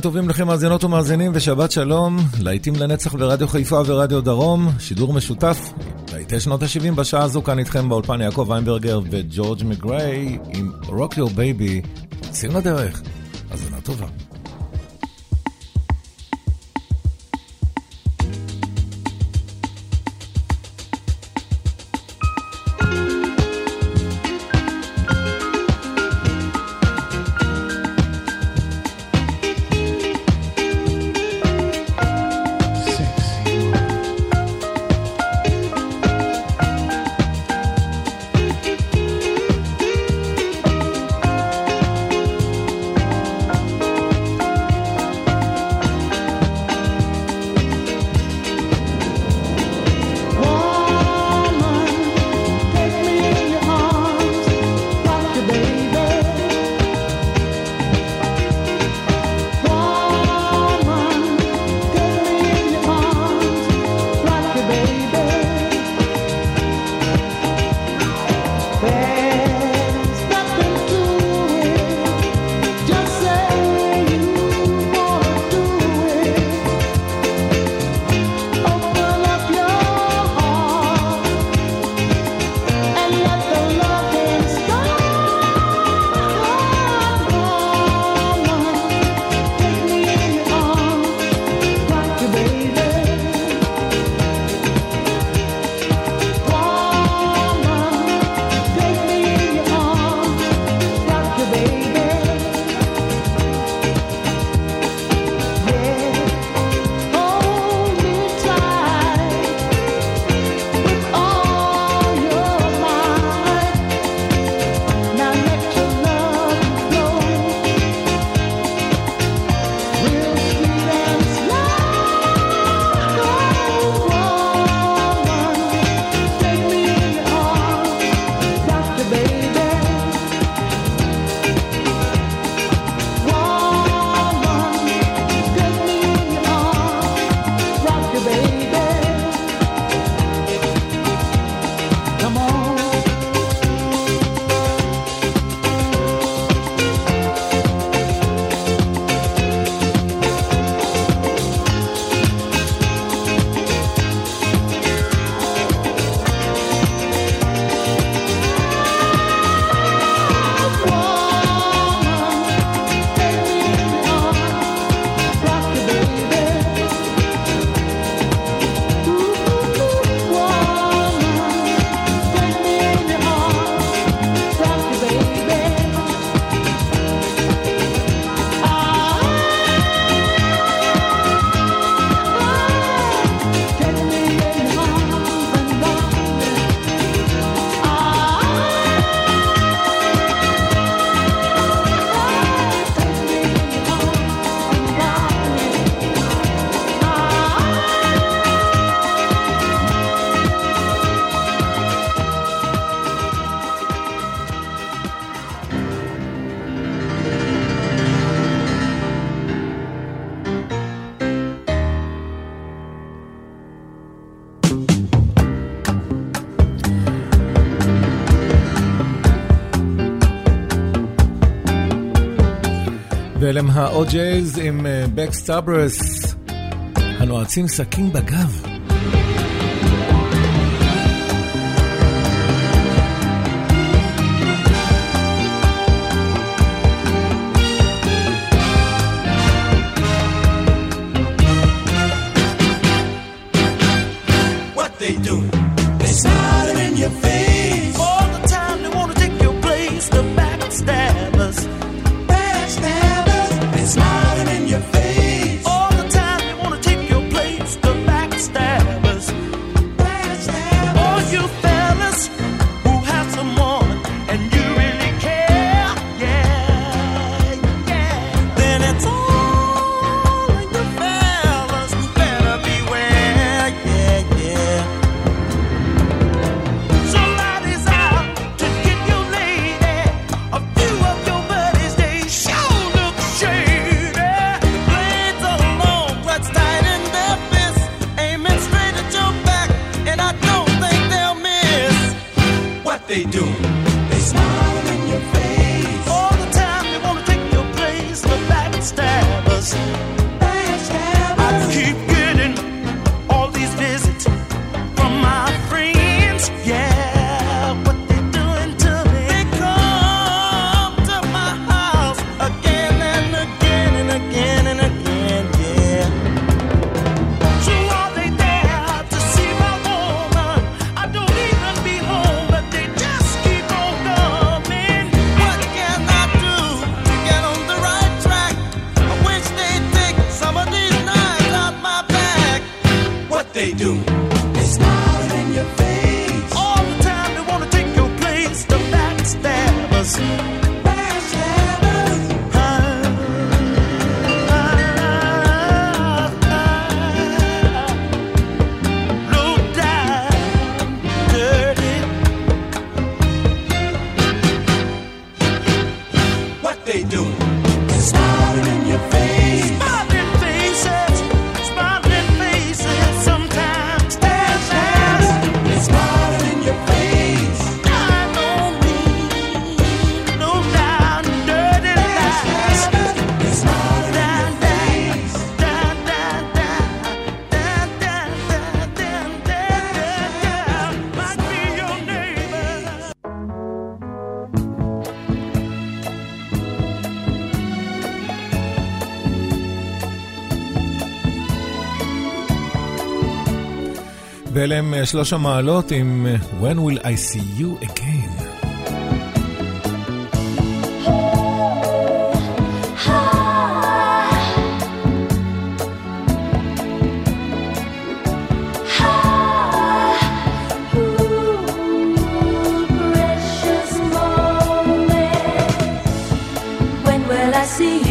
צהריים טובים לכם מאזינות ומאזינים ושבת שלום, להיטים לנצח ברדיו חיפה ורדיו דרום, שידור משותף, להיטי שנות ה-70 בשעה הזו כאן איתכם באולפן יעקב איינברגר וג'ורג' מגריי עם רוק יור בייבי, יוצאים לדרך, האזנה טובה. ואלה הם ה-OJ's עם בקסטאברס, הנועצים סכין בגב. שלוש המעלות עם When will I see you again? see you.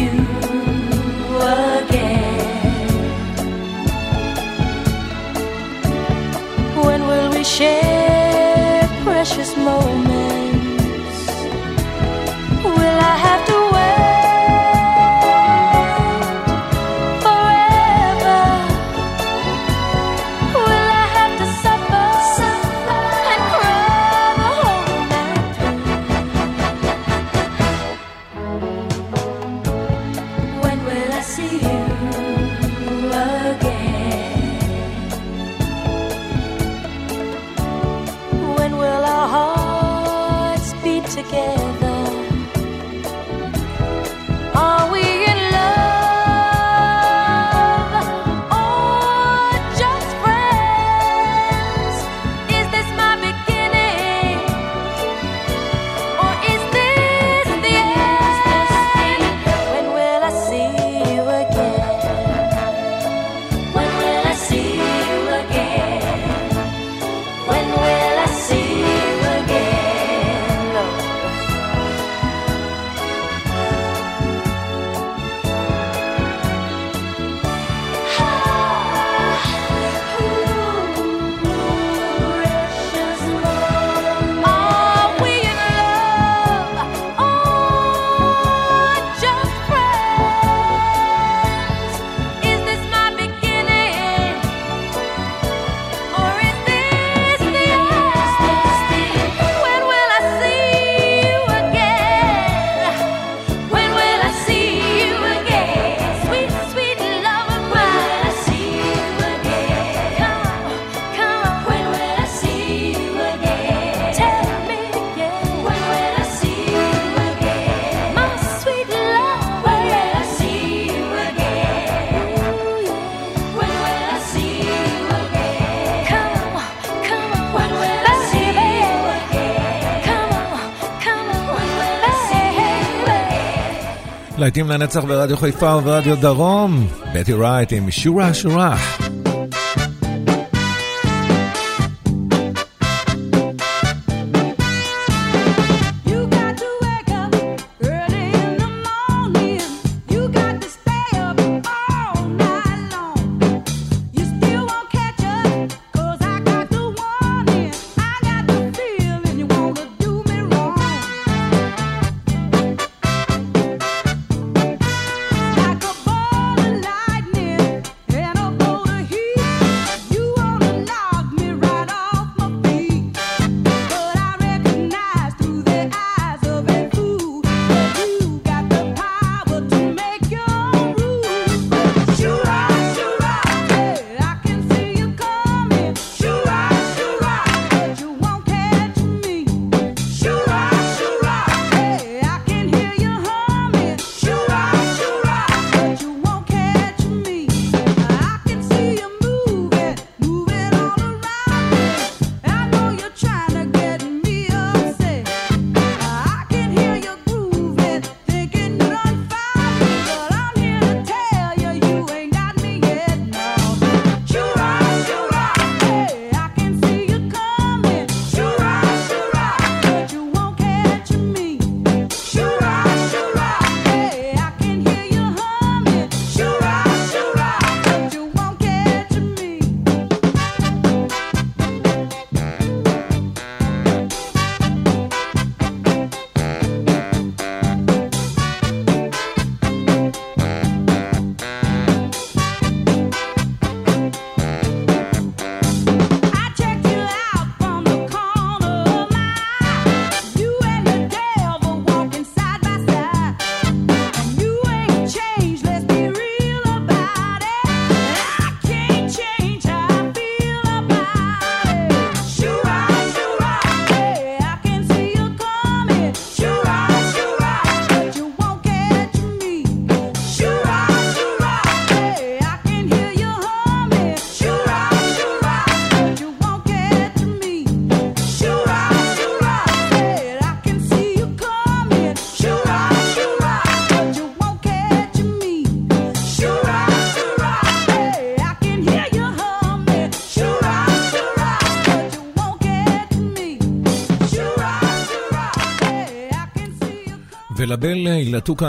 להיטים לנצח ברדיו חיפה וברדיו דרום, בטי רייט עם שורה שורה.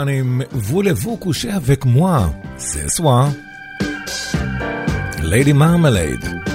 Même. Voulez-vous coucher avec moi ce soir? Lady Marmalade.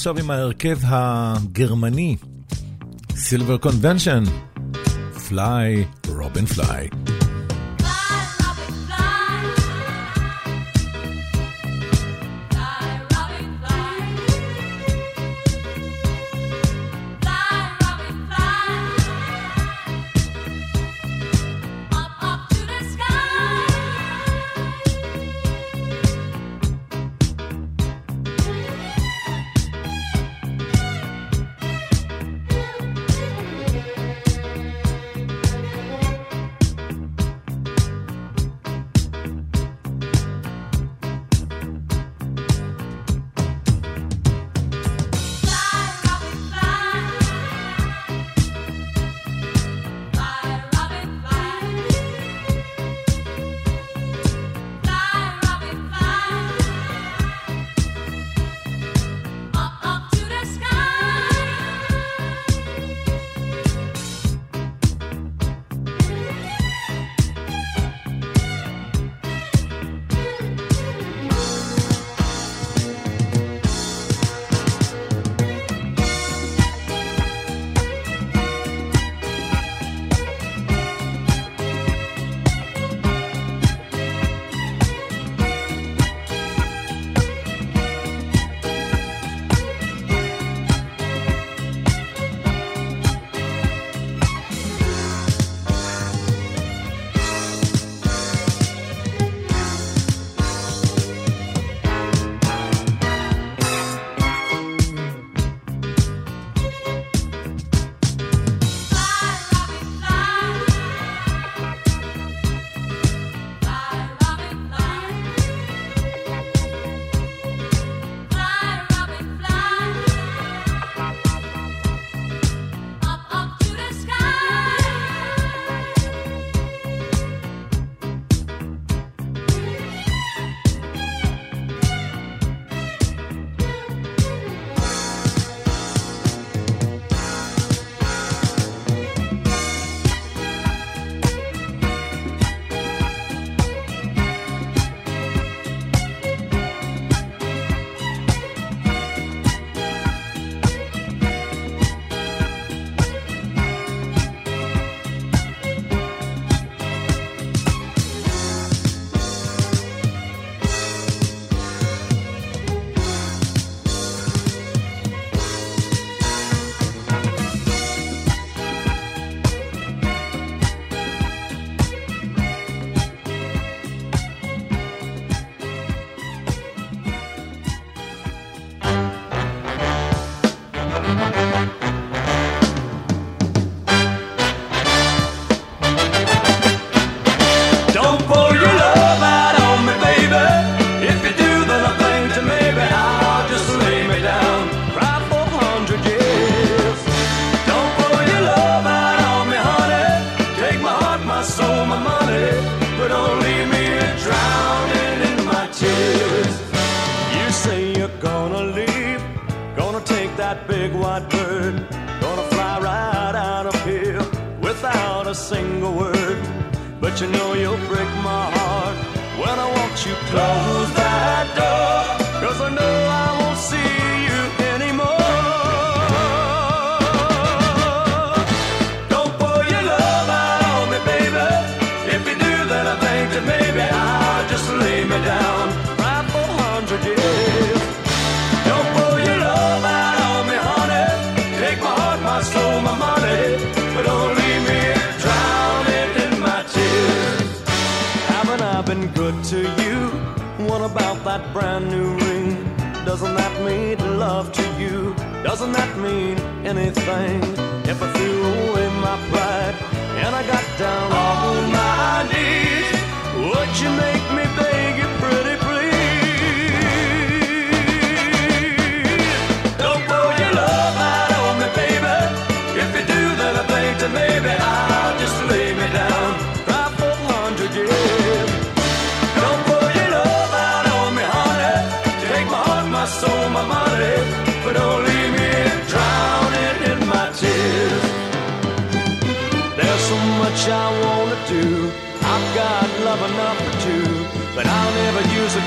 עכשיו עם ההרכב הגרמני, סילבר קונבנשן, פליי, רובין פליי.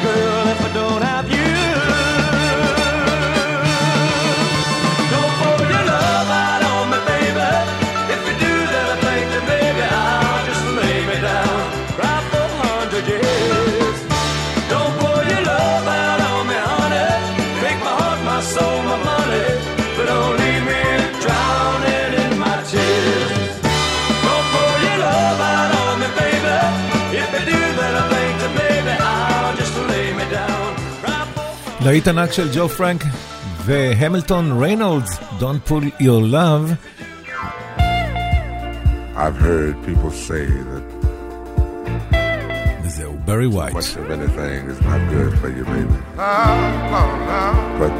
Girl if I don't have you. להיט ענק של ג'ו פרנק והמילטון ריינולדס, Don't pull your love. I've heard people say that וזהו, ברי ווייט. much of anything is not good for you, baby. But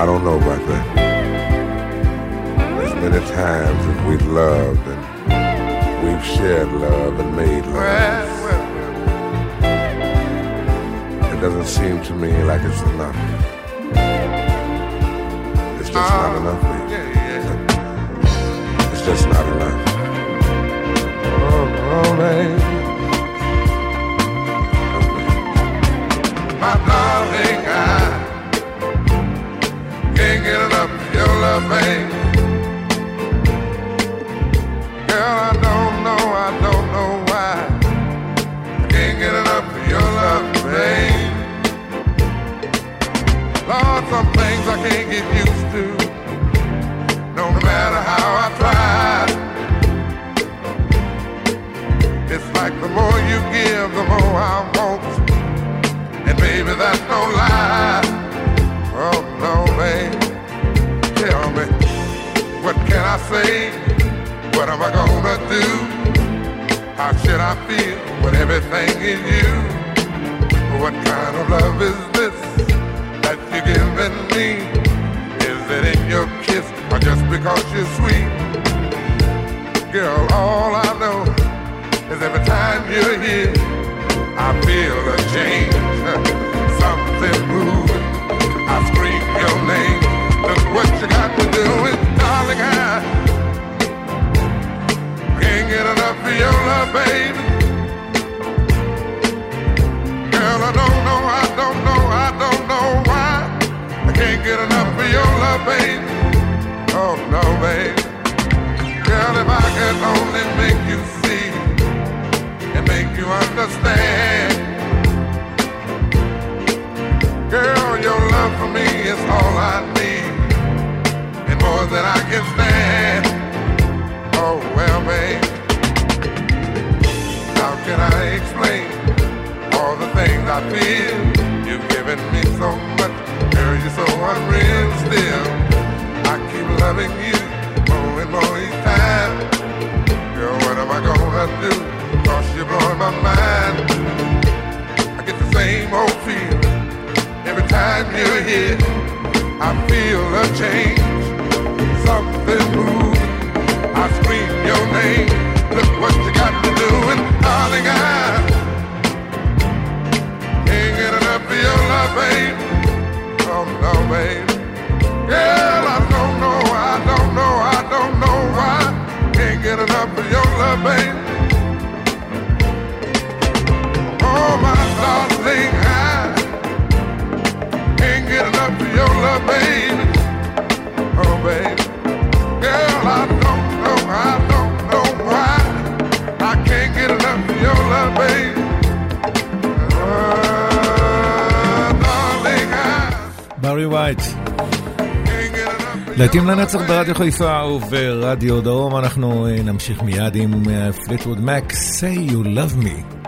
I don't know about that. There's many times that we've loved and we've shared love and made love. It doesn't seem to me like it's enough. It's just not ah. enough, baby. It's just not enough. Oh, oh baby. My darling, I can't get enough of your love, baby. What am I gonna do? How should I feel when everything is you? What kind of love is this that you're giving me? Is it in your kiss or just because you're sweet? Girl, all I know is every time you're here, I feel a change, something moving. I scream your name. Look what you got to do, darling, I get enough of your love, baby. Girl, I don't know, I don't know, I don't know why. I can't get enough of your love, baby. Oh no, baby. Girl, if I could only make you see and make you understand. Girl, your love for me is all I need, and more than I can stand. Oh well, babe, how can I explain all the things I feel? You've given me so much, girl, you're so unreal still. I keep loving you more and more each time. Girl, what am I gonna do? Cause you're blowing my mind. I get the same old feeling every time you're here. I feel a change, something moving. I scream your name. Darling, I can't get enough of your love, babe. Oh no, babe. Girl, I don't know, I don't know, I don't know why. Can't get enough of your love, babe. Oh, my darling, I can't get enough of your love, baby. Oh, baby. Girl, I don't know, I ברי of להיטים לנצח ברדיו חיפה וברדיו דרום, אנחנו אה, נמשיך מיד עם פליטווד מק, say you love me.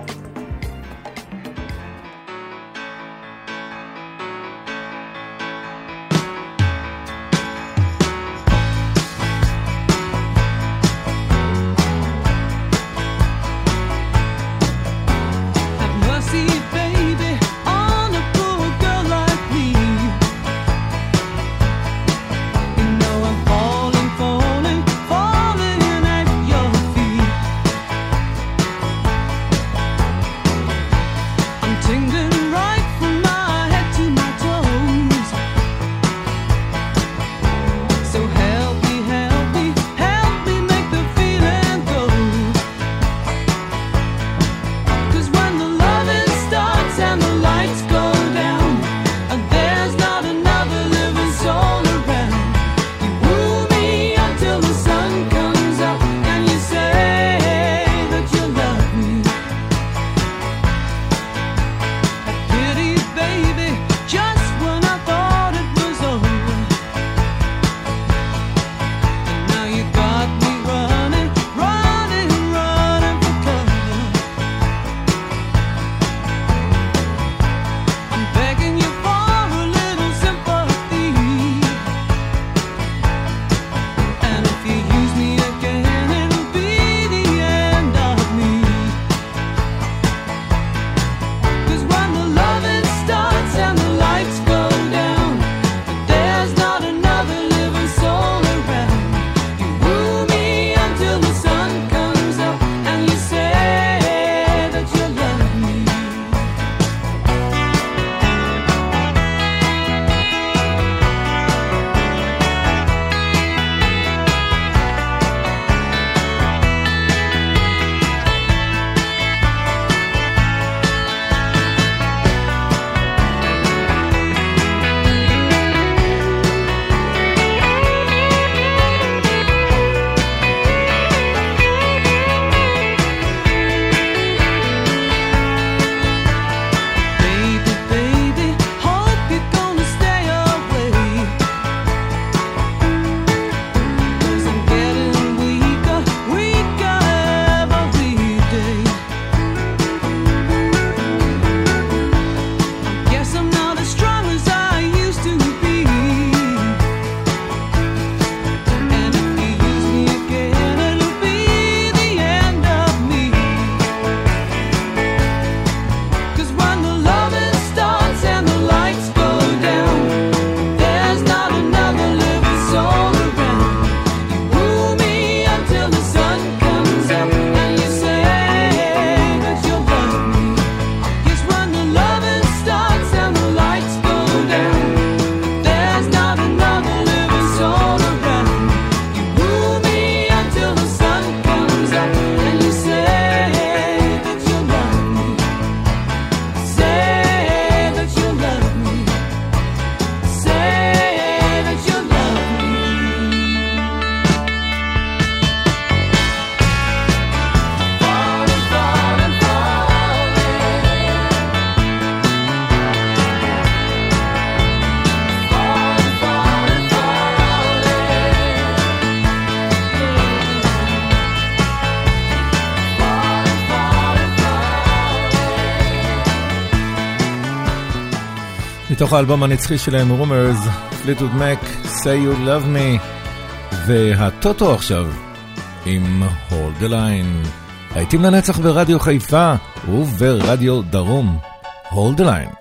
מתוך האלבום הנצחי שלהם, רומרס, פליטוד מק, say you love me, והטוטו עכשיו, עם hold the line. להיטים לנצח ברדיו חיפה וברדיו דרום, hold the line.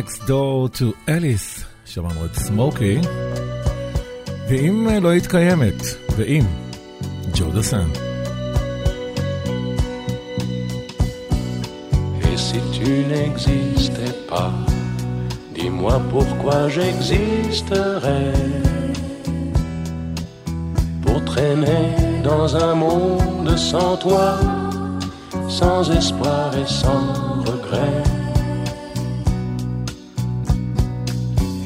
next door to Alice, שמענו את סמוקי. ואם אה, לא היית קיימת, ואם, ג'ו דסן. Et si tu n'existais pas, dis-moi pourquoi j'existerais. Pour traîner dans un monde sans toi, sans espoir et sans regret.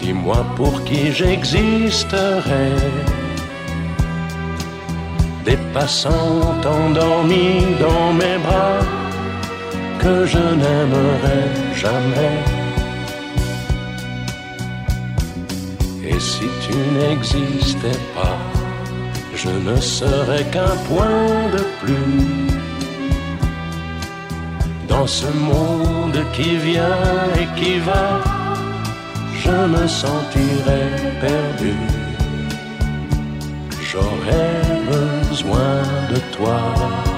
dis-moi pour qui j'existerais. Des passants endormis dans mes bras que je n'aimerai jamais. Et si tu n'existais pas, je ne serais qu'un point de plus dans ce monde qui vient et qui va. Je me sentirais perdu. J'aurais besoin de toi.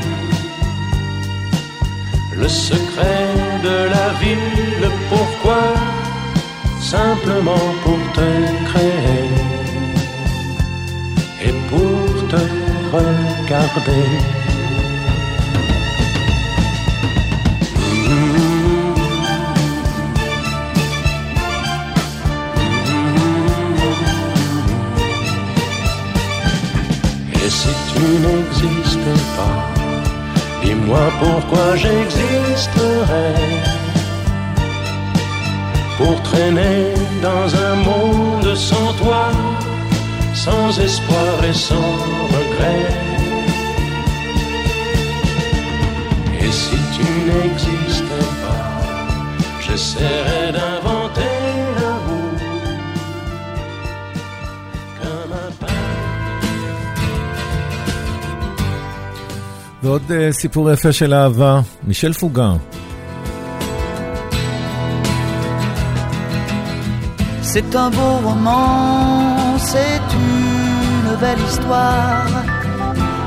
le secret de la vie, le pourquoi, simplement pour te créer et pour te regarder? Et si tu n'existais pas, dis-moi pourquoi j'existerais pour traîner dans un monde sans toi, sans espoir et sans regret. Et si tu n'existais pas, j'essaierais d'inventer ועוד אה, סיפור יפה של אהבה, מישל פוגה. C'est un beau roman, c'est une belle histoire,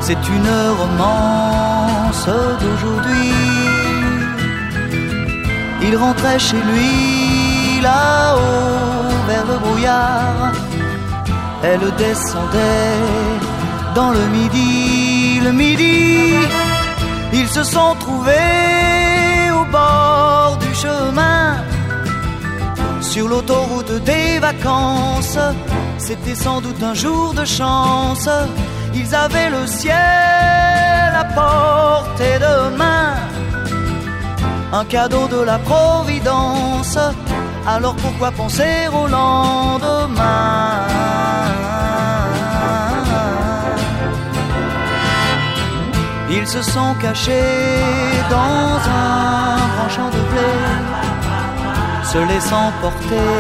c'est une romance d'aujourd'hui. Il rentrait chez lui là-haut vers le brouillard, elle descendait dans le midi, le midi. Ils se sont trouvés au bord du chemin sur l'autoroute des vacances. C'était sans doute un jour de chance. Ils avaient le ciel à portée de main. Un cadeau de la Providence. Alors pourquoi penser au lendemain? Ils se sont cachés dans un grand champ de blé se laissant porter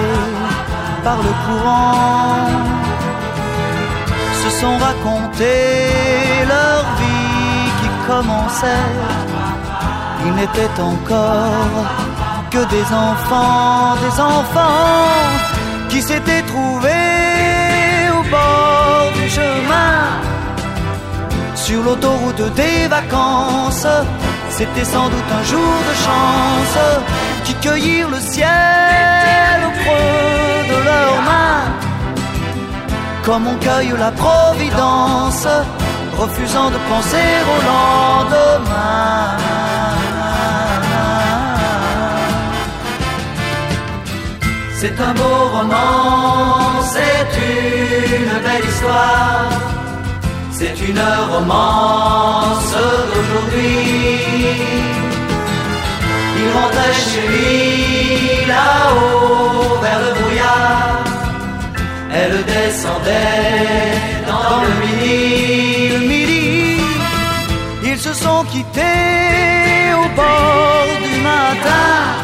par le courant, se sont racontés leur vie qui commençait. Ils n'étaient encore que des enfants, des enfants qui s'étaient sur l'autoroute des vacances. C'était sans doute un jour de chance qui cueillirent le ciel au creux de leurs mains, comme on cueille la providence, refusant de penser au lendemain. C'est un beau roman, c'est une belle histoire, c'est une romance d'aujourd'hui. Il rentrait chez lui là-haut vers le brouillard. Elle descendait dans le midi, le midi. Ils se sont quittés au bord du matin.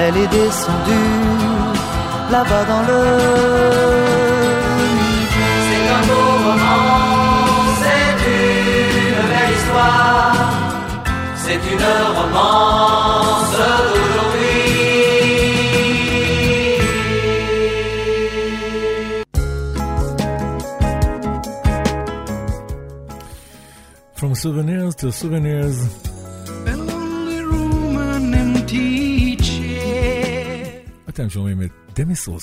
Elle est descendue là-bas dans le. C'est un beau roman, c'est une belle histoire. C'est une romance d'aujourd'hui. From souvenirs to souvenirs. 2もの照目デミソー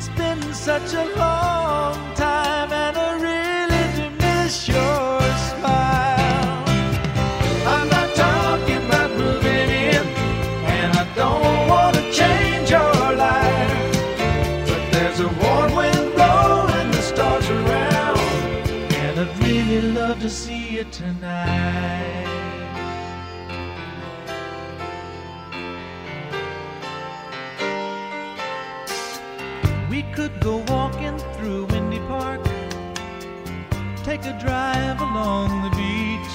It's been such a long time, take a drive along the beach,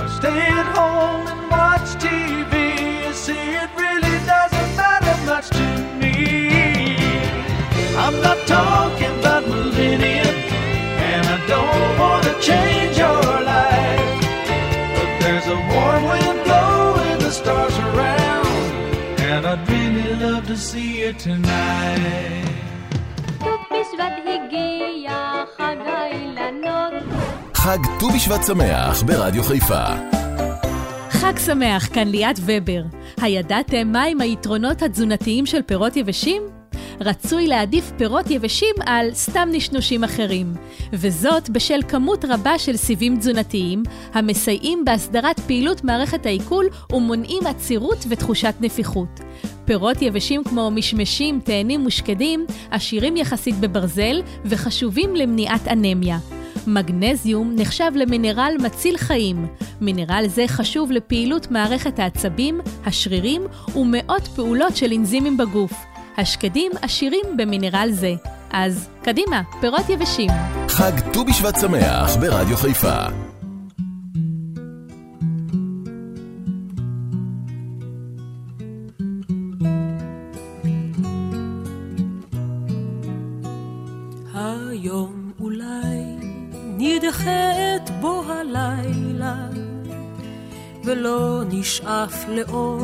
or stay at home and watch TV. You see, it really doesn't matter much to me. I'm not talking about in, and I don't want to change your life. But there's a warm wind blowing the stars around, and I'd really love to see you tonight. חג ט"ו בשבט שמח ברדיו חיפה. חג שמח, כאן ליאת ובר. הידעתם מהם היתרונות התזונתיים של פירות יבשים? רצוי להעדיף פירות יבשים על סתם נשנושים אחרים, וזאת בשל כמות רבה של סיבים תזונתיים המסייעים בהסדרת פעילות מערכת העיכול ומונעים עצירות ותחושת נפיחות. פירות יבשים כמו משמשים, תאנים ושקדים עשירים יחסית בברזל וחשובים למניעת אנמיה. מגנזיום נחשב למינרל מציל חיים. מינרל זה חשוב לפעילות מערכת העצבים, השרירים ומאות פעולות של אנזימים בגוף. השקדים עשירים במינרל זה. אז קדימה, פירות יבשים. חג ט"ו בשבט שמח ברדיו חיפה. נשאף לאור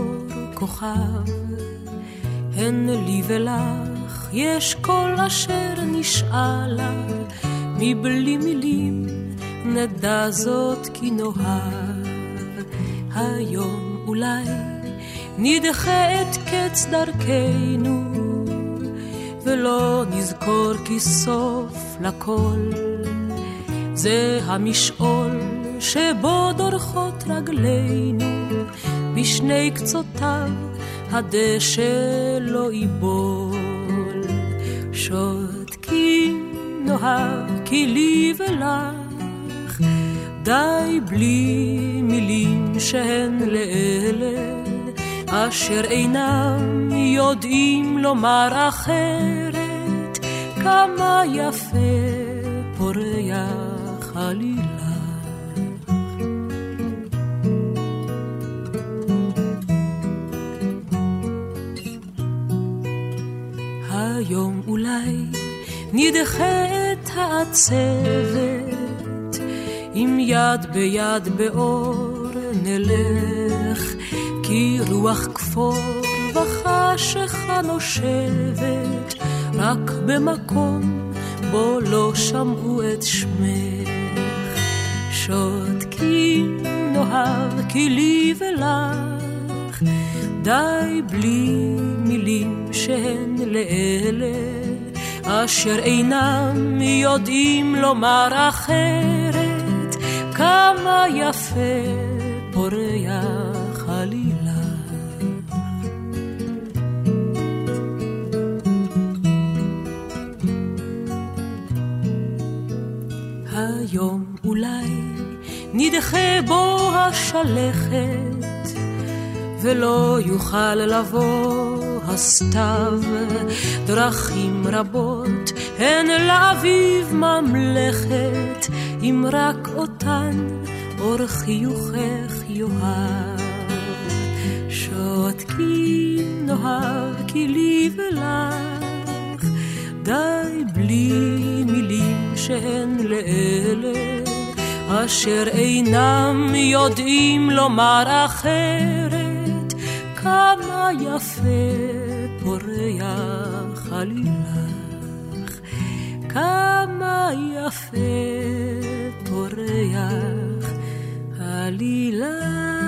כוכב. הן לי ולך יש כל אשר נשאלה מבלי מילים נדע זאת כי נאהב. היום אולי נדחה את קץ דרכנו ולא נזכור כי סוף לכל. זה המשעול שבו דורכות רגלינו בשני קצותיו הדשא לא ייבול. שותקים נאהב כי לי ולך די בלי מילים שהן לאלה אשר אינם יודעים לומר אחרת. כמה יפה פורח עלילה היום אולי נדחה את העצבת. עם יד ביד באור נלך כי רוח כפור וחשיכה נושבת רק במקום בו לא שמעו את שמך. שותקים נאהב כי לי ולך די בלי מילים שהן לאלה אשר אינם יודעים לומר אחרת. כמה יפה פורח עלילה היום אולי נדחה בו השלכת ולא יוכל לבוא הסתיו. דרכים רבות הן לאביב ממלכת אם רק אותן אור חיוכך יאהב. שותקים נאהב כי לי ולך די בלי מילים שהן לאלה אשר אינם יודעים לומר אחרת, כמה יפה פורח עלילך, כמה יפה פורח עלילך.